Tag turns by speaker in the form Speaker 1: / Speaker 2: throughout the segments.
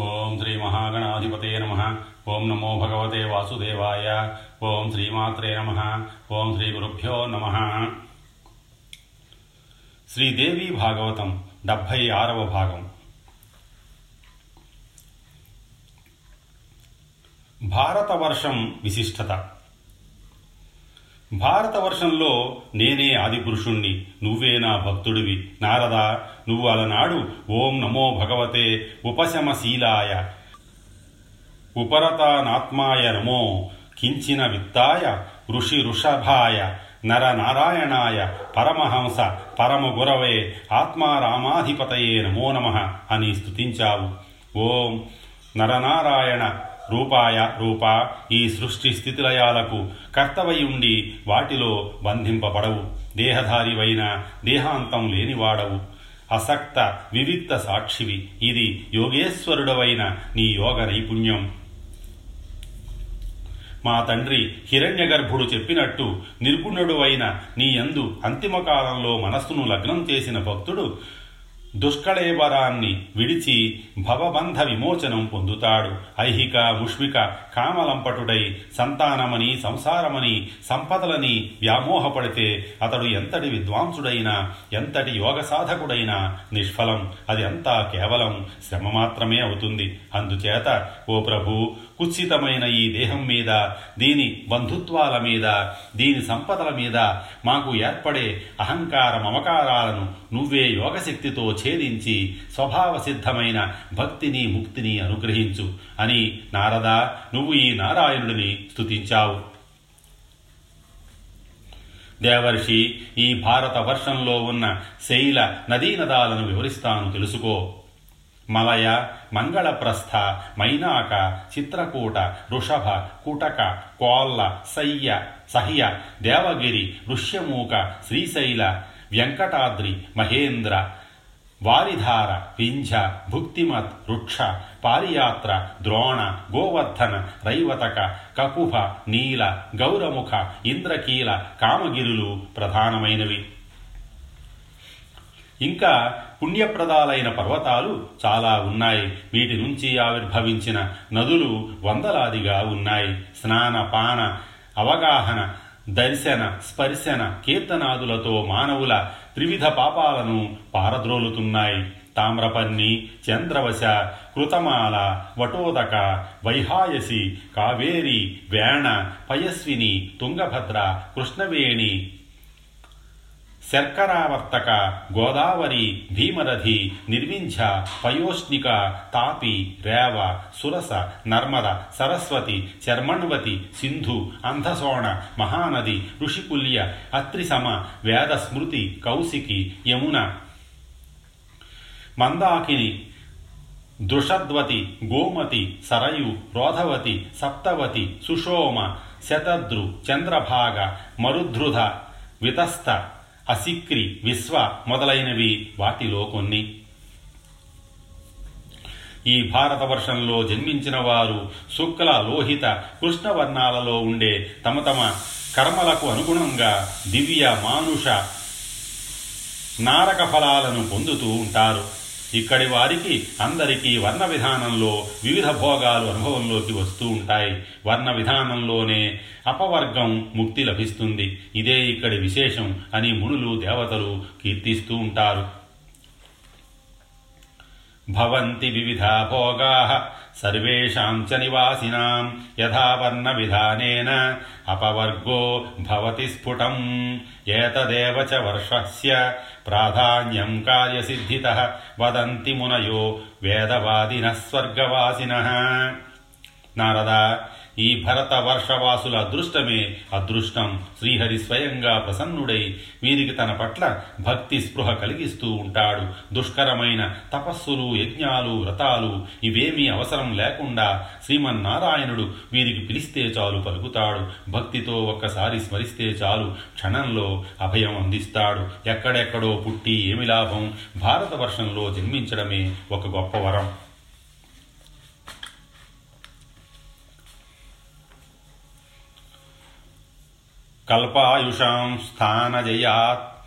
Speaker 1: ఓం శ్రీ మహాగణాధిపతే నమ. ఓం నమో భగవతే వాసుదేవాయ. ఓం శ్రీమాత్రే నమ. ఓం శ్రీ గురుభ్యో నమ. శ్రీదేవి భాగవతం డెబ్భై ఆరవ భాగం. భారతవర్షం విశిష్టత. భారతవర్షంలో నేనే ఆదిపురుషుణ్ణి. నువ్వే నా భక్తుడివి. నారదా నువ్వు అలనాడు. ఓం నమో భగవతే ఉపశమశీలాయ. ఉపరతానాత్మాయ నమో కించిన విత్తాయ ఋషి ఋషభాయ నరనారాయణాయ పరమహంస పరమగురవే ఆత్మారామాధిపతయే నమో నమ అని స్థుతించావు ఓం నరనారాయణ రూపాయ రూప ఈ సృష్టి స్థితిలయాలకు కర్తవై ఉండి వాటిలో బంధింపబడవు. దేహధారివైన దేహాంతం లేనివాడవు. అసక్త వివిక్త సాక్షివి. ఇది యోగేశ్వరుడవైన నీ యోగ నైపుణ్యం. మా తండ్రి హిరణ్యగర్భుడు చెప్పినట్టు నిర్గుణుడు అయిన నీ యందు అంతిమ కాలంలో మనస్సును లగ్నం చేసిన భక్తుడు దుష్కళేబరాన్ని విడిచి భవబంధ విమోచనం పొందుతాడు. ఐహిక ముష్మిక కామలంపటుడై సంతానమని సంసారమని సంపదలని వ్యామోహపడితే అతడు ఎంతటి విద్వాంసుడైనా ఎంతటి యోగ సాధకుడైనా నిష్ఫలం. అది అంతా కేవలం శ్రమ మాత్రమే అవుతుంది. అందుచేత ఓ ప్రభు కుత్సితమైన ఈ దేహం మీద దీని బంధుత్వాల మీద దీని సంపదల మీద మాకు ఏర్పడే అహంకార మమకారాలను నువ్వే యోగశక్తితో ఛేదించి స్వభావసిద్ధమైన భక్తిని ముక్తిని అనుగ్రహించు అని నారద నువ్వు ఈ నారాయణుడిని స్తుతించావు. దేవర్షి ఈ భారత వర్షంలో ఉన్న శైల నదీనదాలను వివరిస్తాను తెలుసుకో. మలయ మంగళప్రస్థ మైనాక చిత్రకూట వృషభ కుటక కోల్ల సయ్య సహ్య దేవగిరి ఋష్యమూక శ్రీశైల వెంకటాద్రి మహేంద్ర వారిధార పింఝ భుక్తిమత్ వృక్ష పారియాత్ర ద్రోణ గోవర్ధన రైవతక కకుభ నీల గౌరముఖ ఇంద్రకీల కామగిరులు ప్రధానమైనవి. ఇంకా పుణ్యప్రదాలైన పర్వతాలు చాలా ఉన్నాయి. వీటి నుంచి ఆవిర్భవించిన నదులు వందలాదిగా ఉన్నాయి. స్నాన పాన అవగాహన దర్శన స్పర్శన కీర్తనాదులతో మానవుల త్రివిధ పాపాలను పారద్రోలుతున్నాయి. తామ్రపర్ణి చంద్రవశ కృతమాల వటోదక వైహాయసి కావేరి వేణ పయస్విని తుంగభద్ర కృష్ణవేణి శర్కరావర్తక గోదావరి భీమరథి నిర్వింఛ పయోష్ణిక తాపి రేవ సురస నర్మద సరస్వతి చర్మణ్వతి సింధు అంధసోణ మహానది ఋషికుల్య అత్రిసమ వేదస్మృతి కౌశికి యమున మందాకిని దృషద్వతి గోమతి సరయు రోధవతి సప్తవతి సుషోమ శతద్రు చంద్రభాగ మరుధృధ వితస్త అసిక్రి విశ్వ మొదలైనవి వాటిలో కొన్ని. ఈ భారతవర్షంలో జన్మించిన వారు శుక్ల లోహిత కృష్ణవర్ణాలలో ఉండే తమ తమ కర్మలకు అనుగుణంగా దివ్య మానుష నారక ఫలాలను పొందుతూ ఉంటారు. ఇక్కడి వారికి అందరికీ వర్ణ విధానంలో వివిధ భోగాలు అనుభవంలోకి వస్తూ ఉంటాయి. వర్ణ విధానంలోనే అపవర్గం ముక్తి లభిస్తుంది. ఇదే ఇక్కడి విశేషం అని మునులు దేవతలు కీర్తిస్తూ ఉంటారు. భవంతి వివిధ భోగా సర్వేషాం చ నివాసినాం. యథా వర్ణ విధానేన అపవర్గో భవతి స్ఫుటం. ఏతదేవ చ వర్షస్య ప్రాధాన్యం కార్యసిద్ధితః వదంతి మునయో వేదవాదినః స్వర్గవాసినః. నారద ఈ భరత వర్షవాసుల అదృష్టమే అదృష్టం. శ్రీహరి స్వయంగా ప్రసన్నుడై వీరికి తన పట్ల భక్తి స్పృహ కలిగిస్తూ ఉంటాడు. దుష్కరమైన తపస్సులు యజ్ఞాలు వ్రతాలు ఇవేమీ అవసరం లేకుండా శ్రీమన్నారాయణుడు వీరికి పిలిస్తే చాలు పలుకుతాడు. భక్తితో ఒక్కసారి స్మరిస్తే చాలు క్షణంలో అభయం అందిస్తాడు. ఎక్కడెక్కడో పుట్టి ఏమి లాభం? భారతవర్షంలో జన్మించడమే ఒక గొప్ప వరం. కల్పాయుషాం స్థానజయాత్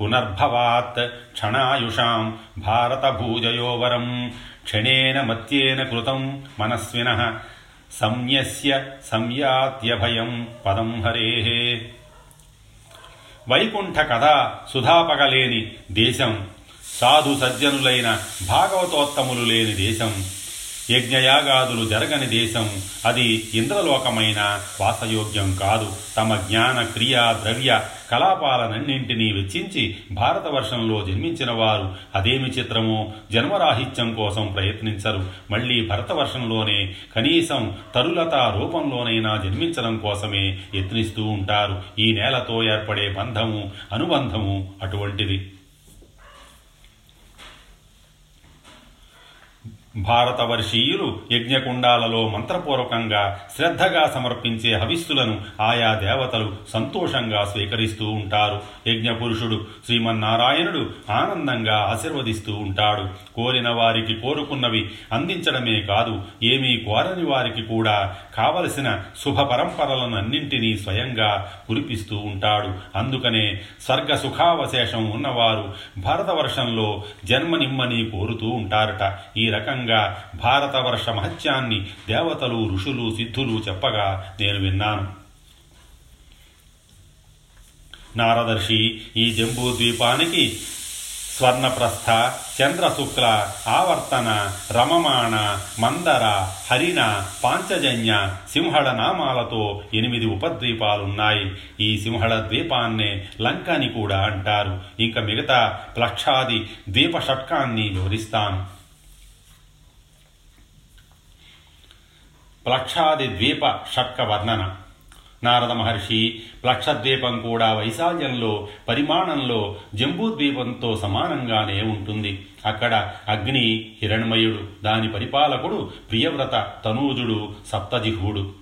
Speaker 1: పునర్భవాత్ క్షణాయుషాం భారతభూజయోవరం క్షణేన మత్యేన కృతం మనస్విన సంయస్య సంయాత్యభయం పదం హరే. వైకుంఠ కథ సుధాపగలేని దేశం సాధు సజ్జనులైన భాగవతోత్తములు లేని దేశం. యజ్ఞయాగాదులు జరగని దేశం. అది ఇంద్రలోకమైన వాసయోగ్యం కాదు. తమ జ్ఞాన క్రియా ద్రవ్య కలాపాలనన్నింటినీ వెచ్చించి భారతవర్షంలో జన్మించిన వారు. అదేమి చిత్రమో జన్మరాహిత్యం కోసం ప్రయత్నించరు. మళ్ళీ భరతవర్షంలోనే కనీసం తరులత రూపంలోనైనా జన్మించడం కోసమే యత్నిస్తూ ఉంటారు. ఈ నేలతో ఏర్పడే బంధము అనుబంధము అటువంటిది. భారతవర్షీయులు యజ్ఞకుండాలలో మంత్రపూర్వకంగా శ్రద్ధగా సమర్పించే హవిస్సులను ఆయా దేవతలు సంతోషంగా స్వీకరిస్తూ ఉంటారు. యజ్ఞపురుషుడు శ్రీమన్నారాయణుడు ఆనందంగా ఆశీర్వదిస్తూ ఉంటాడు. కోరిన వారికి కోరుకున్నవి అందించడమే కాదు ఏమీ కోరని వారికి కూడా కావలసిన శుభ పరంపరలను అన్నింటినీ స్వయంగా కురిపిస్తూ ఉంటాడు. అందుకనే స్వర్గ సుఖావశేషం ఉన్నవారు భారతవర్షంలో జన్మనిమ్మని కోరుతూ ఉంటారట. ఈ రకంగా భారతవర్ష మహత్యాన్ని దేవతలు ఋషులు సిద్ధులు చెప్పగా నేను విన్నాను. నారదర్శి ఈ జంబూ ద్వీపానికి స్వర్ణప్రస్థ చంద్రశుక్ల ఆవర్తన రమమాణ మందర హరిణ పాంచజన్య సింహళ నామాలతో ఎనిమిది ఉపద్వీపాలున్నాయి. ఈ సింహళ ద్వీపాన్నే లంక అని కూడా అంటారు. ఇంకా మిగతా ప్లక్షాది ద్వీప షట్కాన్ని వివరిస్తాను. ప్లక్షాది ద్వీప షట్క వర్ణన నారద మహర్షి ప్లక్షద్వీపం కూడా వైశాల్యంలో పరిమాణంలో జంబూద్వీపంతో సమానంగానే ఉంటుంది. అక్కడ అగ్ని హిరణ్మయుడు దాని పరిపాలకుడు ప్రియవ్రత తనూజుడు సప్తజిహుడు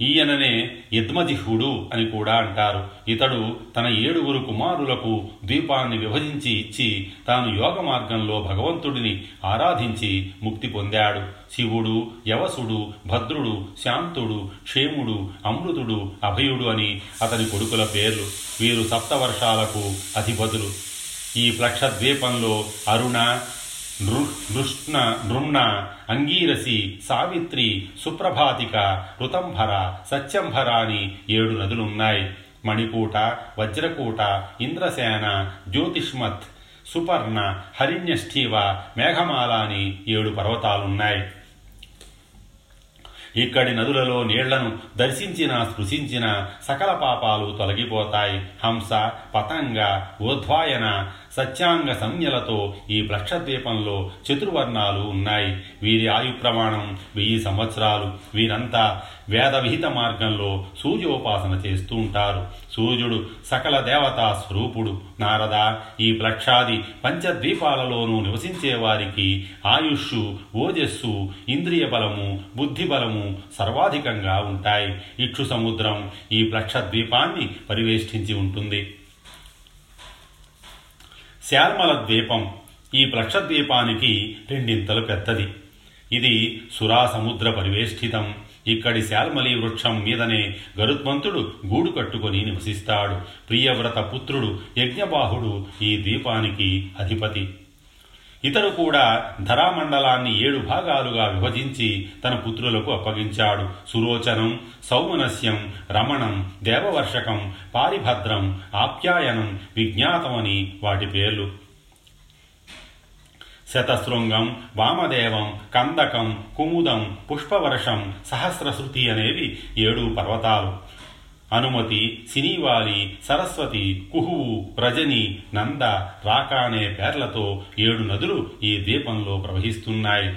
Speaker 1: ఈయననే యద్మజిహుడు అని కూడా అంటారు. ఇతడు తన ఏడుగురు కుమారులకు ద్వీపాన్ని విభజించి ఇచ్చి తాను యోగ మార్గంలో భగవంతుడిని ఆరాధించి ముక్తి పొందాడు. శివుడు యవసుడు భద్రుడు శాంతుడు క్షేముడు అమృతుడు అభయుడు అని అతని కొడుకుల పేర్లు. వీరు సప్తవర్షాలకు అధిపతులు. ఈ ప్లక్ష ద్వీపంలో అరుణ నృ నృష్ణ నృమ్ణ అంగీరసి సావిత్రి సుప్రభాతిక ఋతంభర సత్యంభర అని ఏడు నదులున్నాయి. మణికూట వజ్రకూట ఇంద్రసేన జ్యోతిష్మత్ సుపర్ణ హరిణ్యష్ఠీవ మేఘమాల అని ఏడు పర్వతాలున్నాయి. ఇక్కడి నదులలో నీళ్ళను దర్శించిన స్పృశించిన సకల పాపాలు తొలగిపోతాయి. హంస పతంగ ఉద్వాయన సత్యాంగ సంజ్ఞలతో ఈ ద్వీపంలో చతుర్వర్ణాలు ఉన్నాయి. వీరి ఆయు ప్రమాణం వెయ్యి సంవత్సరాలు. వీరంతా వేదవిహిత మార్గంలో సూర్యోపాసన చేస్తూ ఉంటారు. సూర్యుడు సకల దేవతా స్వరూపుడు. నారద ఈ ప్లక్షాది పంచద్వీపాలలోనూ నివసించే వారికి ఆయుష్షు ఓజస్సు ఇంద్రియ బలము బుద్ధి బలము సర్వాధికంగా ఉంటాయి. ఇక్షు సముద్రం ఈ ద్వీపాన్ని పరివేష్టించి ఉంటుంది. శాల్మల ద్వీపం ఈ ద్వీపానికి రెండింతలు పెద్దది. ఇది సురా సముద్ర పరివేష్టితం. ఇక్కడి శాల్మలి వృక్షం మీదనే గరుత్మంతుడు గూడు కట్టుకొని నివసిస్తాడు. ప్రియవ్రత పుత్రుడు యజ్ఞబాహుడు ఈ ద్వీపానికి అధిపతి. ఇతడు కూడా ధరామండలాన్ని ఏడు భాగాలుగా విభజించి తన పుత్రులకు అప్పగించాడు. సురోచనం సౌమనస్యం రమణం దేవవర్షకం పారిభద్రం ఆప్యాయనం విజ్ఞాతమని వాటి పేర్లు. శతశృంగం వామదేవం కందకం కుముదం పుష్పవర్షం సహస్రశృతి అనేవి ఏడు పర్వతాలు. అనుమతి సినీవాలి సరస్వతి కుహువు రజని నంద రాక అనే పేర్లతో ఏడు నదులు ఈ ద్వీపంలో ప్రవహిస్తున్నాయి.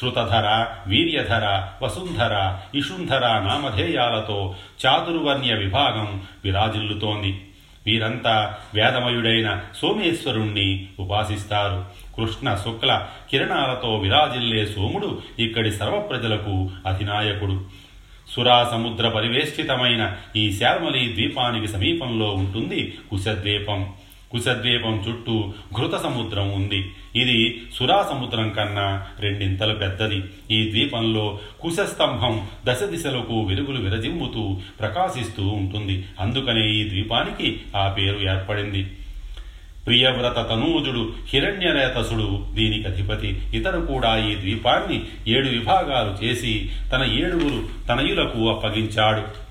Speaker 1: శృతధర వీర్యధర వసుంధర ఇషుంధర నామధేయాలతో చాతుర్వర్ణ్య విభాగం విరాజిల్లుతోంది. వీరంతా వేదమయుడైన సోమేశ్వరుణ్ణి ఉపాసిస్తారు. కృష్ణ శుక్ల కిరణాలతో విరాజిల్లే సోముడు ఇక్కడి సర్వప్రజలకు అధినాయకుడు. సురా సముద్ర పరివేష్టితమైన ఈ శాల్మలి ద్వీపానికి సమీపంలో ఉంటుంది కుశద్వీపం. కుశద్వీపం చుట్టూ ఘృత సముద్రం ఉంది. ఇది సురా సముద్రం కన్నా రెండింతలు పెద్దది. ఈ ద్వీపంలో కుశస్తంభం దశ దిశలకు వెలుగులు విరజిమ్ముతూ ప్రకాశిస్తూ ఉంటుంది. అందుకనే ఈ ద్వీపానికి ఆ పేరు ఏర్పడింది. ప్రియవ్రత తనూజుడు హిరణ్యరేతసుడు దీనికి అధిపతి. ఇతరు కూడా ఈ ద్వీపాన్ని ఏడు విభాగాలు చేసి తన ఏడుగురు తనయులకు అప్పగించాడు.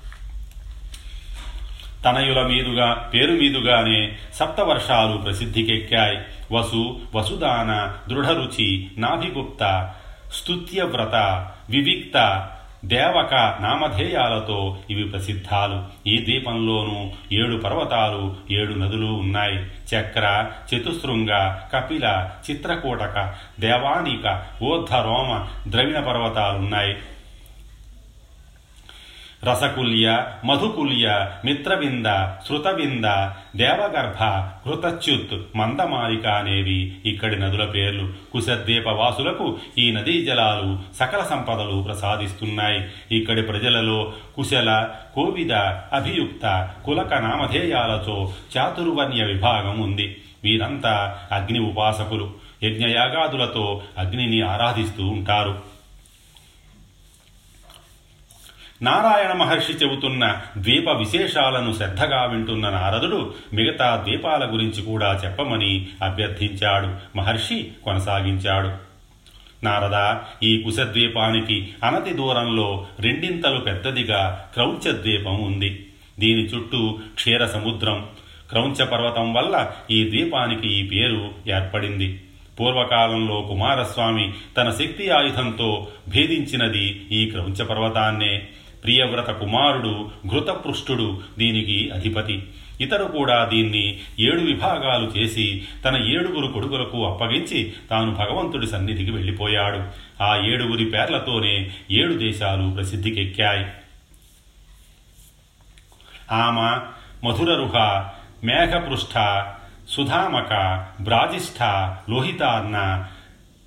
Speaker 1: తనయుల మీదుగా పేరు మీదుగానే సప్తవర్షాలు ప్రసిద్ధికెక్కాయి. వసు వసుదాన దృఢరుచి నాభిగుప్త స్తుత్యవ్రత వివిక్త దేవక నామధేయాలతో ఇవి ప్రసిద్ధాలు. ఈ ద్వీపంలోనూ ఏడు పర్వతాలు ఏడు నదులు ఉన్నాయి. చక్ర చతుశృంగ కపిల చిత్రకూటక దేవానిక ఓద్ధరోమ ద్రవిణ పర్వతాలున్నాయి రసకుల్య మధుకుల్య మిత్రవింద శృతవింద దేవగర్భ కృతచ్యుత్ మందమాలిక అనేవి ఇక్కడి నదుల పేర్లు. కుశద్వీపవాసులకు ఈ నదీ జలాలు సకల సంపదలు ప్రసాదిస్తున్నాయి. ఇక్కడి ప్రజలలో కుశల కోవిద అభియుక్త కులక నామధేయాలతో చాతుర్వర్ణ్య విభాగం ఉంది. వీరంతా అగ్ని ఉపాసకులు. యజ్ఞయాగాదులతో అగ్నిని ఆరాధిస్తూ ఉంటారు. నారాయణ మహర్షి చెబుతున్న ద్వీప విశేషాలను శ్రద్ధగా వింటున్న నారదుడు మిగతా ద్వీపాల గురించి కూడా చెప్పమని అభ్యర్థించాడు. మహర్షి కొనసాగించాడు. నారద ఈ కుశద్వీపానికి అనతి దూరంలో రెండింతలు పెద్దదిగా క్రౌంచ ద్వీపం ఉంది. దీని చుట్టూ క్షీర సముద్రం. క్రౌంచ పర్వతం వల్ల ఈ ద్వీపానికి ఈ పేరు ఏర్పడింది. పూర్వకాలంలో కుమారస్వామి తన శక్తి ఆయుధంతో భేదించినది ఈ క్రౌంచ పర్వతాన్నే. ప్రియవ్రత కుమారుడు ఘృతపృష్ఠుడు దీనికి అధిపతి. ఇతరు కూడా దీన్ని ఏడు విభాగాలు చేసి తన ఏడుగురు కొడుకులకు అప్పగించి తాను భగవంతుడి సన్నిధికి వెళ్ళిపోయాడు. ఆ ఏడుగురి పేర్లతోనే ఏడు దేశాలు ప్రసిద్ధికెక్కాయి. ఆమ మధురరుహ మేఘపృష్ఠ సుధామక బ్రాజిష్ఠ లోహితార్ణ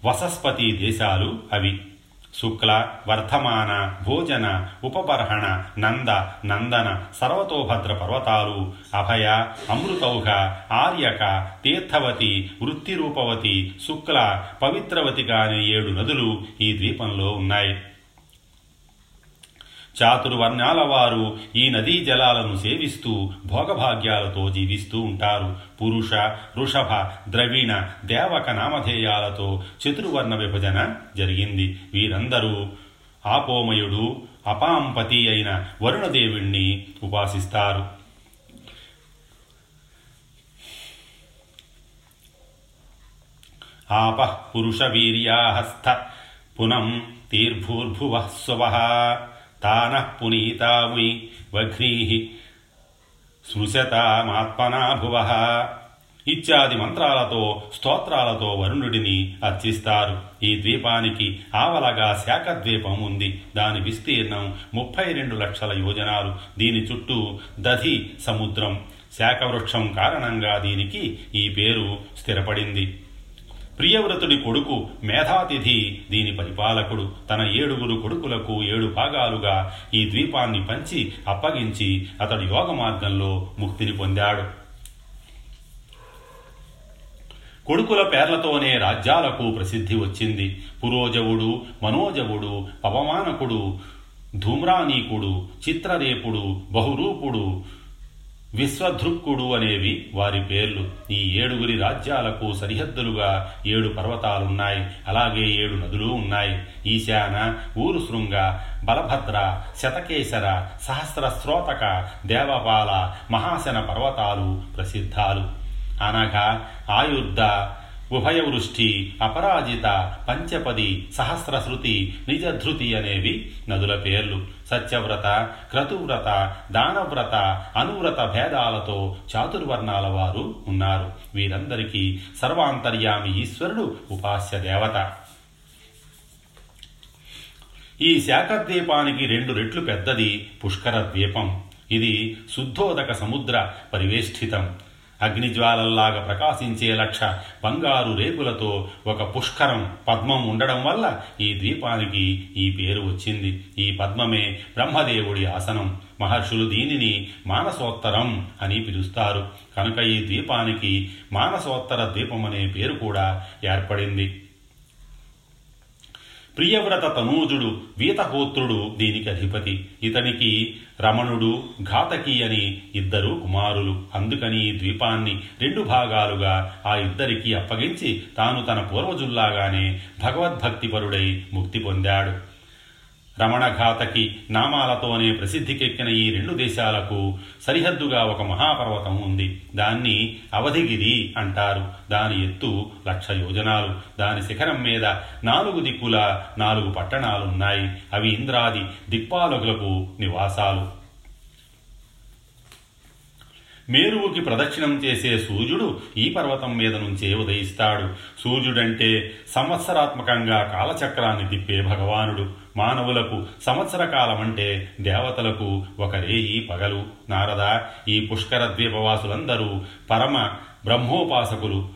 Speaker 1: వసస్పతి దేశాలు అవి. శుక్ల వర్ధమాన భోజన ఉపబర్హణ నంద నందన సర్వతోభద్ర పర్వతాలు అభయ అమృతౌఘ ఆర్యక తీర్థవతి వృత్తిరూపవతి శుక్ల పవిత్రవతి కాని ఏడు నదులు ఈ ద్వీపంలో ఉన్నాయి. చాతుర్వర్ణాల వారు ఈ నదీ జలాలను సేవిస్తూ భోగభాగ్యాలతో జీవిస్తూ ఉంటారు. పురుష వృషభ ద్రవిణ దేవక నామధేయాలతో చతుర్వర్ణ విభజన జరిగింది. వీరందరూ ఆపోమయుడు అపాంపతి అయిన వరుణదేవుణ్ణి ఉపాసిస్తారు. ఆప పురుష వీర్యాహస్థ పునం తీర్భూర్భువ స్వ తాన పునీతాముయి వఘ్రీ స్పృశతామాత్మనా భువ ఇత్యాది మంత్రాలతో స్తోత్రాలతో వరుణుడిని అర్చిస్తారు. ఈ ద్వీపానికి ఆవలగా శాఖద్వీపం ఉంది. దాని విస్తీర్ణం ముప్పై రెండు లక్షల యోజనాలు. దీని చుట్టూ దధి సముద్రం. శాఖవృక్షం కారణంగా దీనికి ఈ పేరు స్థిరపడింది. ప్రియవ్రతుడి కొడుకు మేధాతిథి దీని పరిపాలకుడు తన ఏడుగురు కొడుకులకు ఏడు భాగాలుగా ఈ ద్వీపాన్ని పంచి అప్పగించి అతడు యోగ మార్గంలో ముక్తిని పొందాడు. కొడుకుల పేర్లతోనే రాజ్యాలకు ప్రసిద్ధి వచ్చింది. పురోజవుడు మనోజవుడు పవమానకుడు ధూమ్రానీకుడు చిత్రరేపుడు బహురూపుడు విశ్వధృక్కుడు అనేవి వారి పేర్లు. ఈ ఏడుగురి రాజ్యాలకు సరిహద్దులుగా ఏడు పర్వతాలున్నాయి. అలాగే ఏడు నదులు ఉన్నాయి. ఈశాన ఊరు శృంగ బలభద్ర శతకేశర సహస్ర శ్రోతక దేవపాల మహాశన పర్వతాలు ప్రసిద్ధాలు. అనగా ఆయుర్ధ ఉభయవృష్టి అపరాజిత పంచపది సహస్రశృతి నిజధృతి అనేవి నదుల పేర్లు. సత్యవ్రత క్రతువ్రత దానవ్రత అనువ్రత భేదాలతో చాతుర్వర్ణాల వారు ఉన్నారు. వీరందరికీ సర్వాంతర్యామి ఈశ్వరుడు ఉపాస్య దేవత. ఈ శాఖద్వీపానికి రెండు రెట్లు పెద్దది పుష్కర ద్వీపం. ఇది శుద్ధోదక సముద్ర పరివేష్టితం అగ్నిజ్వాలల్లాగా ప్రకాశించే లక్ష బంగారు రేకులతో ఒక పుష్కరం పద్మం ఉండడం వల్ల ఈ ద్వీపానికి ఈ పేరు వచ్చింది. ఈ పద్మమే బ్రహ్మదేవుడి ఆసనం. మహర్షులు దీనిని మానసోత్తరం అని పిలుస్తారు. కనుక ఈ ద్వీపానికి మానసోత్తర ద్వీపం అనే పేరు కూడా ఏర్పడింది. ప్రియవ్రత తనూజుడు వీతహోత్రుడు దీనికి అధిపతి. ఇతనికి రమణుడు ఘాతకి అని ఇద్దరు కుమారులు. అందుకని ఈ ద్వీపాన్ని రెండు భాగాలుగా ఆ ఇద్దరికి అప్పగించి తాను తన పూర్వజుల్లాగానే భగవద్భక్తిపరుడై ముక్తి పొందాడు. రమణఘాతకి నామాలతోనే ప్రసిద్ధికెక్కిన ఈ రెండు దేశాలకు సరిహద్దుగా ఒక మహాపర్వతం ఉంది. దాన్ని అవధిగిరి అంటారు. దాని ఎత్తు లక్ష యోజనాలు. దాని శిఖరం మీద నాలుగు దిక్కుల నాలుగు పట్టణాలున్నాయి. అవి ఇంద్రాది దిక్పాలకులకు నివాసాలు. మేరువుకి ప్రదక్షిణం చేసే సూర్యుడు ఈ పర్వతం మీద నుంచే ఉదయిస్తాడు. సూర్యుడంటే సంవత్సరాత్మకంగా కాలచక్రాన్ని తిప్పే భగవానుడు. మానవులకు సంవత్సర కాలం అంటే దేవతలకు ఒక రేయి పగలు. నారద ఈ పుష్కర ద్వీపవాసులందరూ పరమ బ్రహ్మోపాసకులు.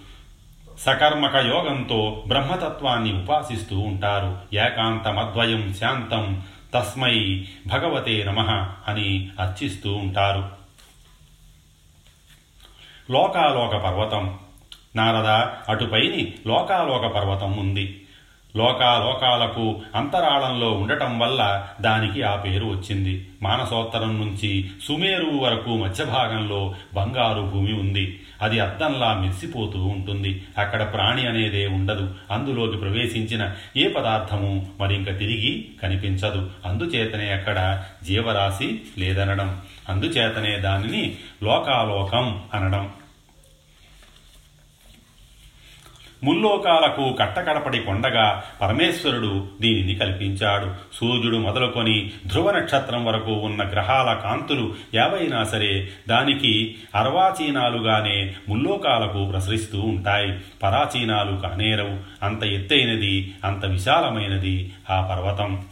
Speaker 1: సకర్మక యోగంతో బ్రహ్మతత్వాన్ని ఉపాసిస్తూ ఉంటారు. ఏకాంతమద్వయం శాంతం తస్మై భగవతే నమ అని అర్చిస్తూ ఉంటారు. లోకాలోక పర్వతం. నారద అటుపైని లోకాలోక పర్వతం ఉంది. లోకాలోకాలకు అంతరాళంలో ఉండటం వల్ల దానికి ఆ పేరు వచ్చింది. మానసోత్తరం నుంచి సుమేరు వరకు మధ్య భాగంలో బంగారు భూమి ఉంది. అది అద్దంలా మెరిసిపోతూ ఉంటుంది. అక్కడ ప్రాణి అనేదే ఉండదు. అందులోకి ప్రవేశించిన ఏ పదార్థము మరింక తిరిగి కనిపించదు. అందుచేతనే అక్కడ జీవరాశి లేదనడం. అందుచేతనే దానిని లోకాలోకం అనడం. ముల్లోకాలకు కట్టకడపడి కొండగా పరమేశ్వరుడు దీనిని కల్పించాడు. సూర్యుడు మొదలుకొని ధ్రువ నక్షత్రం వరకు ఉన్న గ్రహాల కాంతులు ఏవైనా సరే దానికి అర్వాచీనాలుగానే ముల్లోకాలకు ప్రసరిస్తూ ఉంటాయి. పరాచీనాలు కానేరవు. అంత ఎత్తైనది అంత విశాలమైనది ఆ పర్వతం.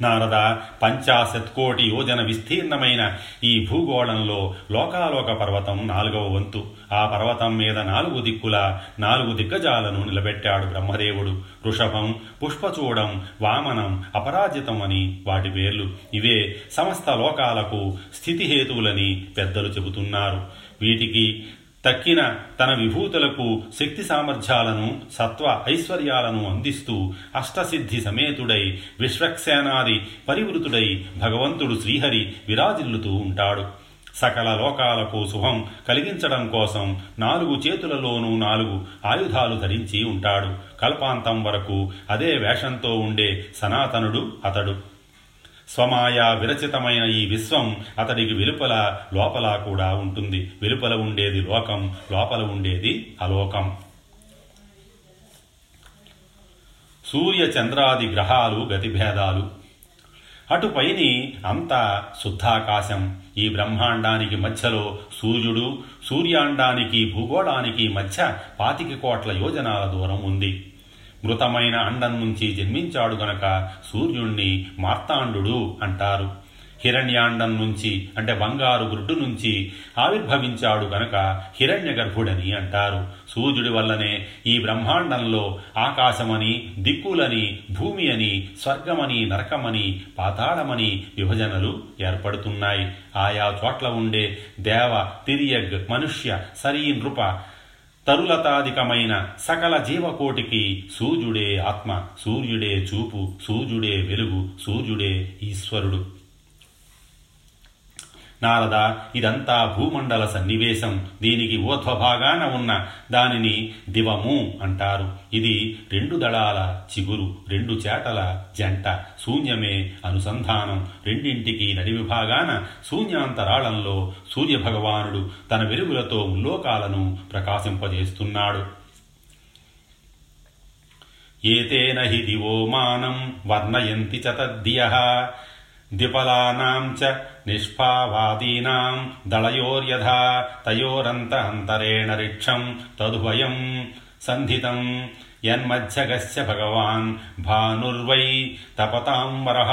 Speaker 1: నారద పంచాశత్కోటి యోజన విస్తీర్ణమైన ఈ భూగోళంలో లోకాలోక పర్వతం నాలుగవ వంతు. ఆ పర్వతం మీద నాలుగు దిక్కుల నాలుగు దిగ్గజాలను నిలబెట్టాడు బ్రహ్మదేవుడు. వృషభం పుష్పచూడం వామనం అపరాజితం అని వాటి పేర్లు. ఇవే సమస్త లోకాలకు స్థితిహేతువులని పెద్దలు చెబుతున్నారు. వీటికి తక్కిన తన విభూతులకు శక్తి సామర్థ్యాలను సత్వ ఐశ్వర్యాలను అందిస్తూ అష్టసిద్ధి సమేతుడై విశ్వక్సేనాది పరివృతుడై భగవంతుడు శ్రీహరి విరాజిల్లుతూ ఉంటాడు. సకల లోకాలకు శుభం కలిగించడం కోసం నాలుగు చేతులలోనూ నాలుగు ఆయుధాలు ధరించి ఉంటాడు. కల్పాంతం వరకు అదే వేషంతో ఉండే సనాతనుడు అతడు. స్వమాయా విరచితమైన ఈ విశ్వం అతడికి వెలుపల లోపల కూడా ఉంటుంది. వెలుపల ఉండేది లోకం లోపల ఉండేది అలోకం. సూర్య చంద్రాది గ్రహాలు గతిభేదాలు. అటుపైని అంతా శుద్ధాకాశం. ఈ బ్రహ్మాండానికి మధ్యలో సూర్యుడు సూర్యాండానికి భూగోళానికి మధ్య పాతిక కోట్ల యోజనాల దూరం ఉంది. మృతమైన అండం నుంచి జన్మించాడు గనక సూర్యుణ్ణి మార్తాండు అంటారు. హిరణ్యాండం నుంచి అంటే బంగారు గుడ్డు నుంచి ఆవిర్భవించాడు గనక హిరణ్య గర్భుడని అంటారు. సూర్యుడి వల్లనే ఈ బ్రహ్మాండంలో ఆకాశమని దిక్కులని భూమి అని స్వర్గమని నరకమని పాతాళమని విభజనలు ఏర్పడుతున్నాయి. ఆయా చోట్ల ఉండే దేవ తిరియగ్ మనుష్య సరీ నృప తరులతాధికమైన సకల జీవకోటికి సూర్యుడే ఆత్మ సూర్యుడే చూపు సూర్యుడే వెలుగు సూర్యుడే ఈశ్వరుడు. నారద ఇదంతా భూమండల సన్నివేశం. దీనికి ఊర్ధ్వభాగాన ఉన్న దానిని దివము అంటారు. ఇది రెండు దళాల చిగురు రెండు చేటల జంట. శూన్యమే అనుసంధానం. రెండింటికి నడి భాగాన శూన్యాంతరాళంలో సూర్యభగవానుడు తన వెలుగులతో ముల్లోకాలను ప్రకాశింపజేస్తున్నాడు. ఏతేన హి దివో మానం వర్ణయంతి చ తద్దియ. ద్విపలానాం చ నిష్పావాదీనాం దళయోర్యథా తయోరంత అంతరేణ రిక్షం తదుభయం సంధితం యన్మధ్యగస్య భగవాన్ భానుర్వై తపతాం వరః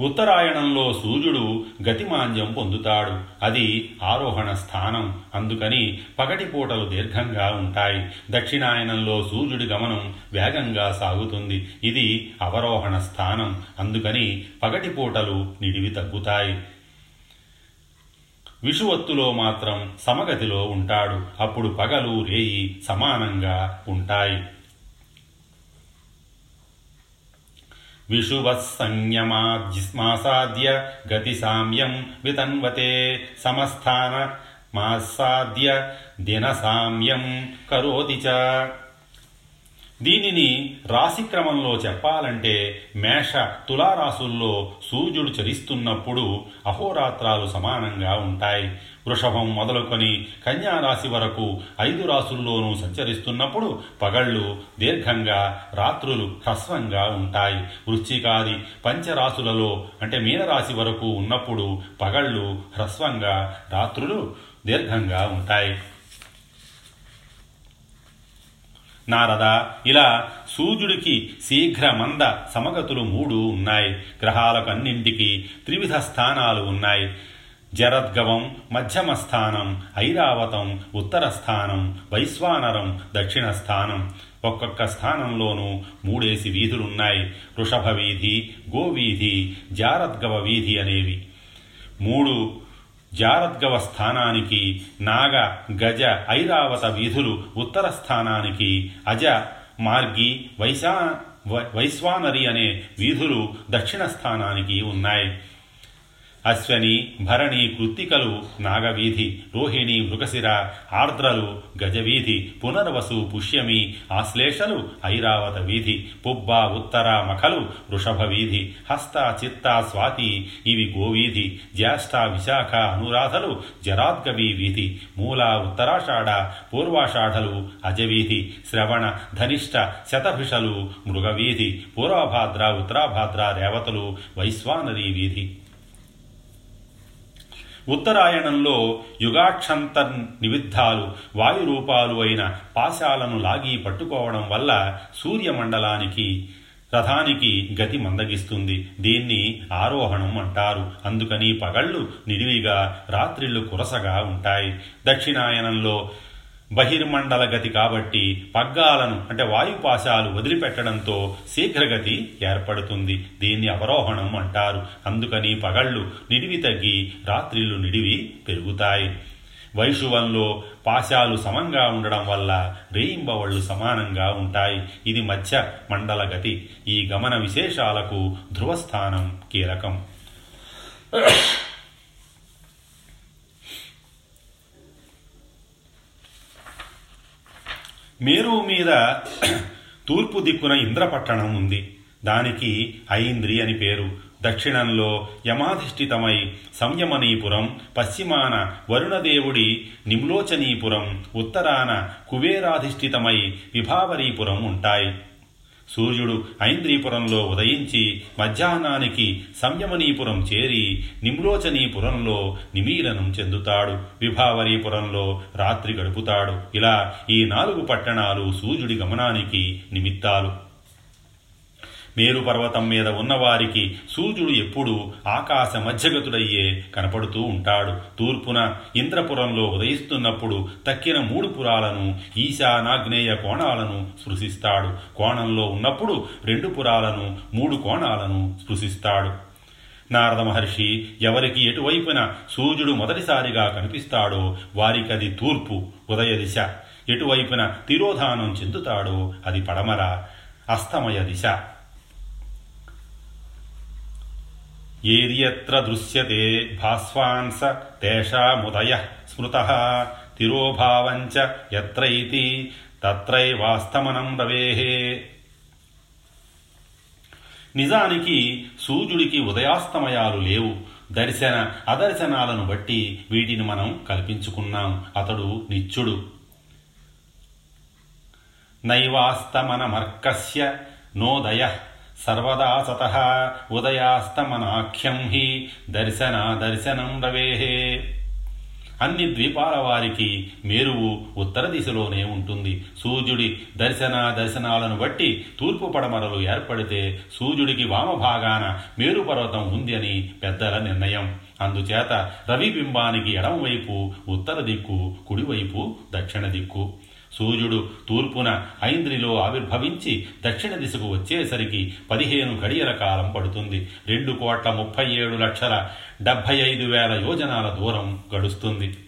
Speaker 1: ఉత్తరాయణంలో సూర్యుడు గతిమాంద్యం పొందుతాడు. అది ఆరోహణ స్థానం. అందుకని పగటిపూటలు దీర్ఘంగా ఉంటాయి. దక్షిణాయనంలో సూర్యుడి గమనం వేగంగా సాగుతుంది. ఇది అవరోహణ స్థానం. అందుకని పగటిపూటలు నిడివి తగ్గుతాయి. విషువత్తులో మాత్రం సమగతిలో ఉంటాడు. అప్పుడు పగలు రేయి సమానంగా ఉంటాయి. विशुवः संयमाद्यिस्मासाद्य गतिसाम्यं वितन्वते समस्थानमासाद्य दिनसाम्यं करोति च। దీనిని రాశి క్రమంలో చెప్పాలంటే మేష తులారాశుల్లో సూర్యుడు చరిస్తున్నప్పుడు అహోరాత్రాలు సమానంగా ఉంటాయి. వృషభం మొదలుకొని కన్యారాశి వరకు ఐదు రాసుల్లోనూ సంచరిస్తున్నప్పుడు పగళ్ళు దీర్ఘంగా రాత్రులు హ్రస్వంగా ఉంటాయి. వృశ్చికాది పంచరాశులలో అంటే మీనరాశి వరకు ఉన్నప్పుడు పగళ్ళు హ్రస్వంగా రాత్రులు దీర్ఘంగా ఉంటాయి. నారద ఇలా సూర్యుడికి శీఘ్ర మంద సమగతులు మూడు ఉన్నాయి. గ్రహాలకు అన్నింటికి త్రివిధ స్థానాలు ఉన్నాయి. జరద్గవం మధ్యమ స్థానం ఐరావతం ఉత్తర స్థానం వైశ్వానరం దక్షిణ స్థానం ఒక్కొక్క స్థానంలోనూ మూడేసి వీధులున్నాయి. వృషభ వీధి గోవీధి జారద్గవ వీధి అనేవి. మూడు జారద్గవ స్థానానికి నాగ గజ ఐరావత వీధులు ఉత్తర స్థానానికి అజ మార్గి వైశా వైశ్వానరి అనే వీధులు దక్షిణ స్థానానికి ఉన్నాయి. అశ్వని భరణి కృత్తికలు నాగవీధి రోహిణి మృగశిర ఆర్ద్రలు గజవీధి పునర్వసు పుష్యమి ఆశ్లేషలు ఐరావత వీధి పుబ్బ ఉత్తర మఖలు వృషభ వీధి హస్త చిత్త స్వాతి ఇవి గోవీధి జ్యేష్ఠ విశాఖ అనురాధలు జరాద్గవి వీధి మూల ఉత్తరాషాఢ పూర్వాషాఢలు అజవీధి శ్రవణ ధనిష్ట శతభిషలు మృగవీధి పూర్వభాద్ర ఉత్తరాభాద్ర రేవతలు వైశ్వానరీ వీధి. ఉత్తరాయణంలో యుగాక్షంతర్ నివిద్ధాలు వాయురూపాలు అయిన పాశాలను లాగి పట్టుకోవడం వల్ల సూర్యమండలానికి రథానికి గతి మందగిస్తుంది. దీన్ని ఆరోహణం అంటారు. అందుకని పగళ్ళు నిడివిగా రాత్రిళ్ళు కురసగా ఉంటాయి. దక్షిణాయనంలో బహిర్మండల గతి కాబట్టి పగ్గాలను అంటే వాయుపాశాలు వదిలిపెట్టడంతో శీఘ్రగతి ఏర్పడుతుంది. దీన్ని అవరోహణం అంటారు. అందుకని పగళ్ళు నిడివి తగ్గి రాత్రిళ్ళు నిడివి పెరుగుతాయి. వైషువంలో పాశాలు సమంగా ఉండడం వల్ల రేయింబవళ్ళు సమానంగా ఉంటాయి. ఇది మధ్య మండల గతి. ఈ గమన విశేషాలకు ధ్రువస్థానం కీలకం. మేరు మీద తూర్పు దిక్కున ఇంద్రపట్టణం ఉంది. దానికి ఐంద్రి అని పేరు. దక్షిణంలో యమాధిష్ఠితమై సంయమనీపురం పశ్చిమాన వరుణదేవుడి నిమ్లోచనీపురం ఉత్తరాన కుబేరాధిష్ఠితమై విభావరీపురం ఉంటాయి. సూర్యుడు ఐంద్రీపురంలో ఉదయించి మధ్యాహ్నానికి సంయమనీపురం చేరి నిమ్లోచనీపురంలో నిమీలనం చెందుతాడు. విభావరీపురంలో రాత్రి గడుపుతాడు. ఇలా ఈ నాలుగు పట్టణాలు సూర్యుడి గమనానికి నిమిత్తాలు. మేరుపర్వతం మీద ఉన్నవారికి సూర్యుడు ఎప్పుడూ ఆకాశ మధ్యగతుడయ్యే కనపడుతూ ఉంటాడు. తూర్పున ఇంద్రపురంలో ఉదయిస్తున్నప్పుడు తక్కిన మూడు పురాలను ఈశానాగ్నేయ కోణాలను స్పృశిస్తాడు కోణంలో ఉన్నప్పుడు రెండు పురాలను మూడు కోణాలను స్పృశిస్తాడు నారద మహర్షి ఎవరికి ఎటువైపున సూర్యుడు మొదటిసారిగా కనిపిస్తాడో వారికది తూర్పు ఉదయ దిశ. ఎటువైపున తిరోధానం చెందుతాడో అది పడమర అస్తమయ దిశ. ఏదియత్ర దృశ్యతే? భాస్వాంస తేషాముదయ స్మృత. తిరోభావంచ ఎత్రైతి తత్రైవాస్తమనం రవేహే నిజానికి సూర్యుడికి ఉదయాస్తమయాలు లేవు. దర్శన అదర్శనాలను బట్టి వీటిని మనం కల్పించుకున్నాం. అతడు నిత్యుడు నైవాస్తమనమర్కస్య నోదయ. సర్వదా సత ఉదయాస్తమనాఖ్యం హి దర్శన దర్శనం రవేహే అన్ని ద్వీపాల వారికి మేరువు ఉత్తర దిశలోనే ఉంటుంది. సూర్యుడి దర్శన దర్శనాలను బట్టి తూర్పు పడమరలు ఏర్పడితే సూర్యుడికి వామభాగాన మేరు పర్వతం ఉంది అని పెద్దల నిర్ణయం. అందుచేత రవిబింబానికి ఎడమవైపు ఉత్తర దిక్కు కుడివైపు దక్షిణ దిక్కు. సూర్యుడు తూర్పున ఐంద్రిలో ఆవిర్భవించి దక్షిణ దిశకు వచ్చేసరికి పదిహేను గడియల కాలం పడుతుంది. రెండు కోట్ల ముప్పై ఏడు లక్షల డెబ్భై ఐదు వేల యోజనాల దూరం గడుస్తుంది.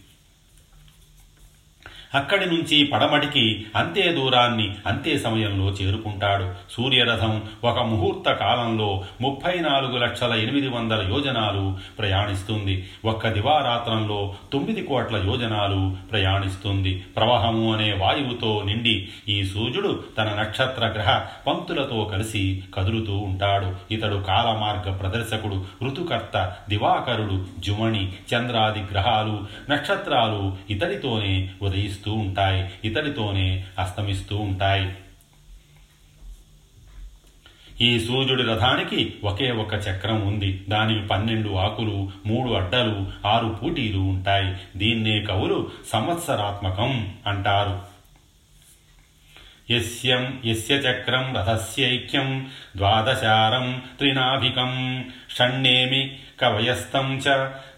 Speaker 1: అక్కడి నుంచి పడమటికి అంతే దూరాన్ని అంతే సమయంలో చేరుకుంటాడు. సూర్యరథం ఒక ముహూర్త కాలంలో ముప్పై నాలుగు లక్షల ఎనిమిది వందల యోజనాలు ప్రయాణిస్తుంది. ఒక్క దివారాత్రంలో తొమ్మిది కోట్ల యోజనాలు ప్రయాణిస్తుంది. ప్రవాహము అనే వాయువుతో నిండి ఈ సూర్యుడు తన నక్షత్ర గ్రహ పంక్తులతో కలిసి కదులుతూ ఉంటాడు. ఇతడు కాలమార్గ ప్రదర్శకుడు ఋతుకర్త దివాకరుడు జుమణి చంద్రాది గ్రహాలు నక్షత్రాలు ఇతడితోనే ఉదయిస్తూ ఉంటాయి. ఇతడితోనే అస్తమిస్తూ ఉంటాయి. ఈ సూర్యుడి రథానికి ఒకే ఒక చక్రం ఉంది. దానికి పన్నెండు ఆకులు మూడు అడ్డలు ఆరు పూటీలు ఉంటాయి. దీన్నే కవులు సంవత్సరాత్మకం అంటారు. యస్యం యస్య చక్రం రథస్యైక్యం ద్వాదశారం త్రినాభికం షణ్ణేమి కవయస్తం చ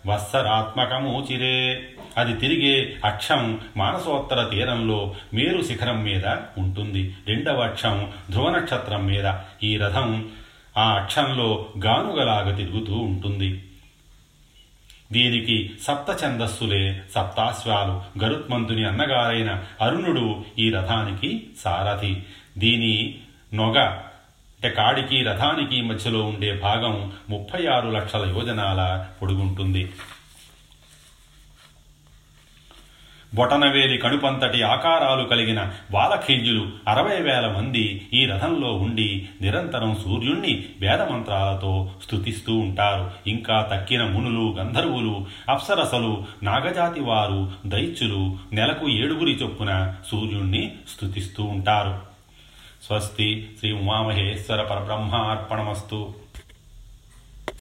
Speaker 1: వత్సరాత్మకమూచిరే. అది తిరిగే అక్షం మానసోత్తర తీరంలో మేరు శిఖరం మీద ఉంటుంది. రెండవ అక్షం ధ్రువ నక్షత్రం మీద ఈ రథం ఆ అక్షంలో గానుగలాగా తిరుగుతూ ఉంటుంది. దీనికి సప్త ఛందస్సులే సప్తాశ్వాలు. గరుత్మంతుని అన్నగారైన అరుణుడు ఈ రథానికి సారథి. దీని నొగ అంటే కాడికి రథానికి మధ్యలో ఉండే భాగం ముప్పై ఆరు లక్షల యోజనాల పొడుగుంటుంది. బొటనవేలి కడుపంతటి ఆకారాలు కలిగిన బాలఖేజ్యులు అరవై వేల మంది ఈ రథంలో ఉండి నిరంతరం సూర్యుణ్ణి వేదమంత్రాలతో స్థుతిస్తూ ఉంటారు. ఇంకా తక్కిన మునులు గంధర్వులు అప్సరసలు నాగజాతి వారు దైత్యులు నెలకు ఏడుగురి చొప్పున సూర్యుణ్ణి స్థుతిస్తూ ఉంటారు. స్వస్తి శ్రీ ఉమామహేశ్వర పరబ్రహ్మార్పణమస్తు.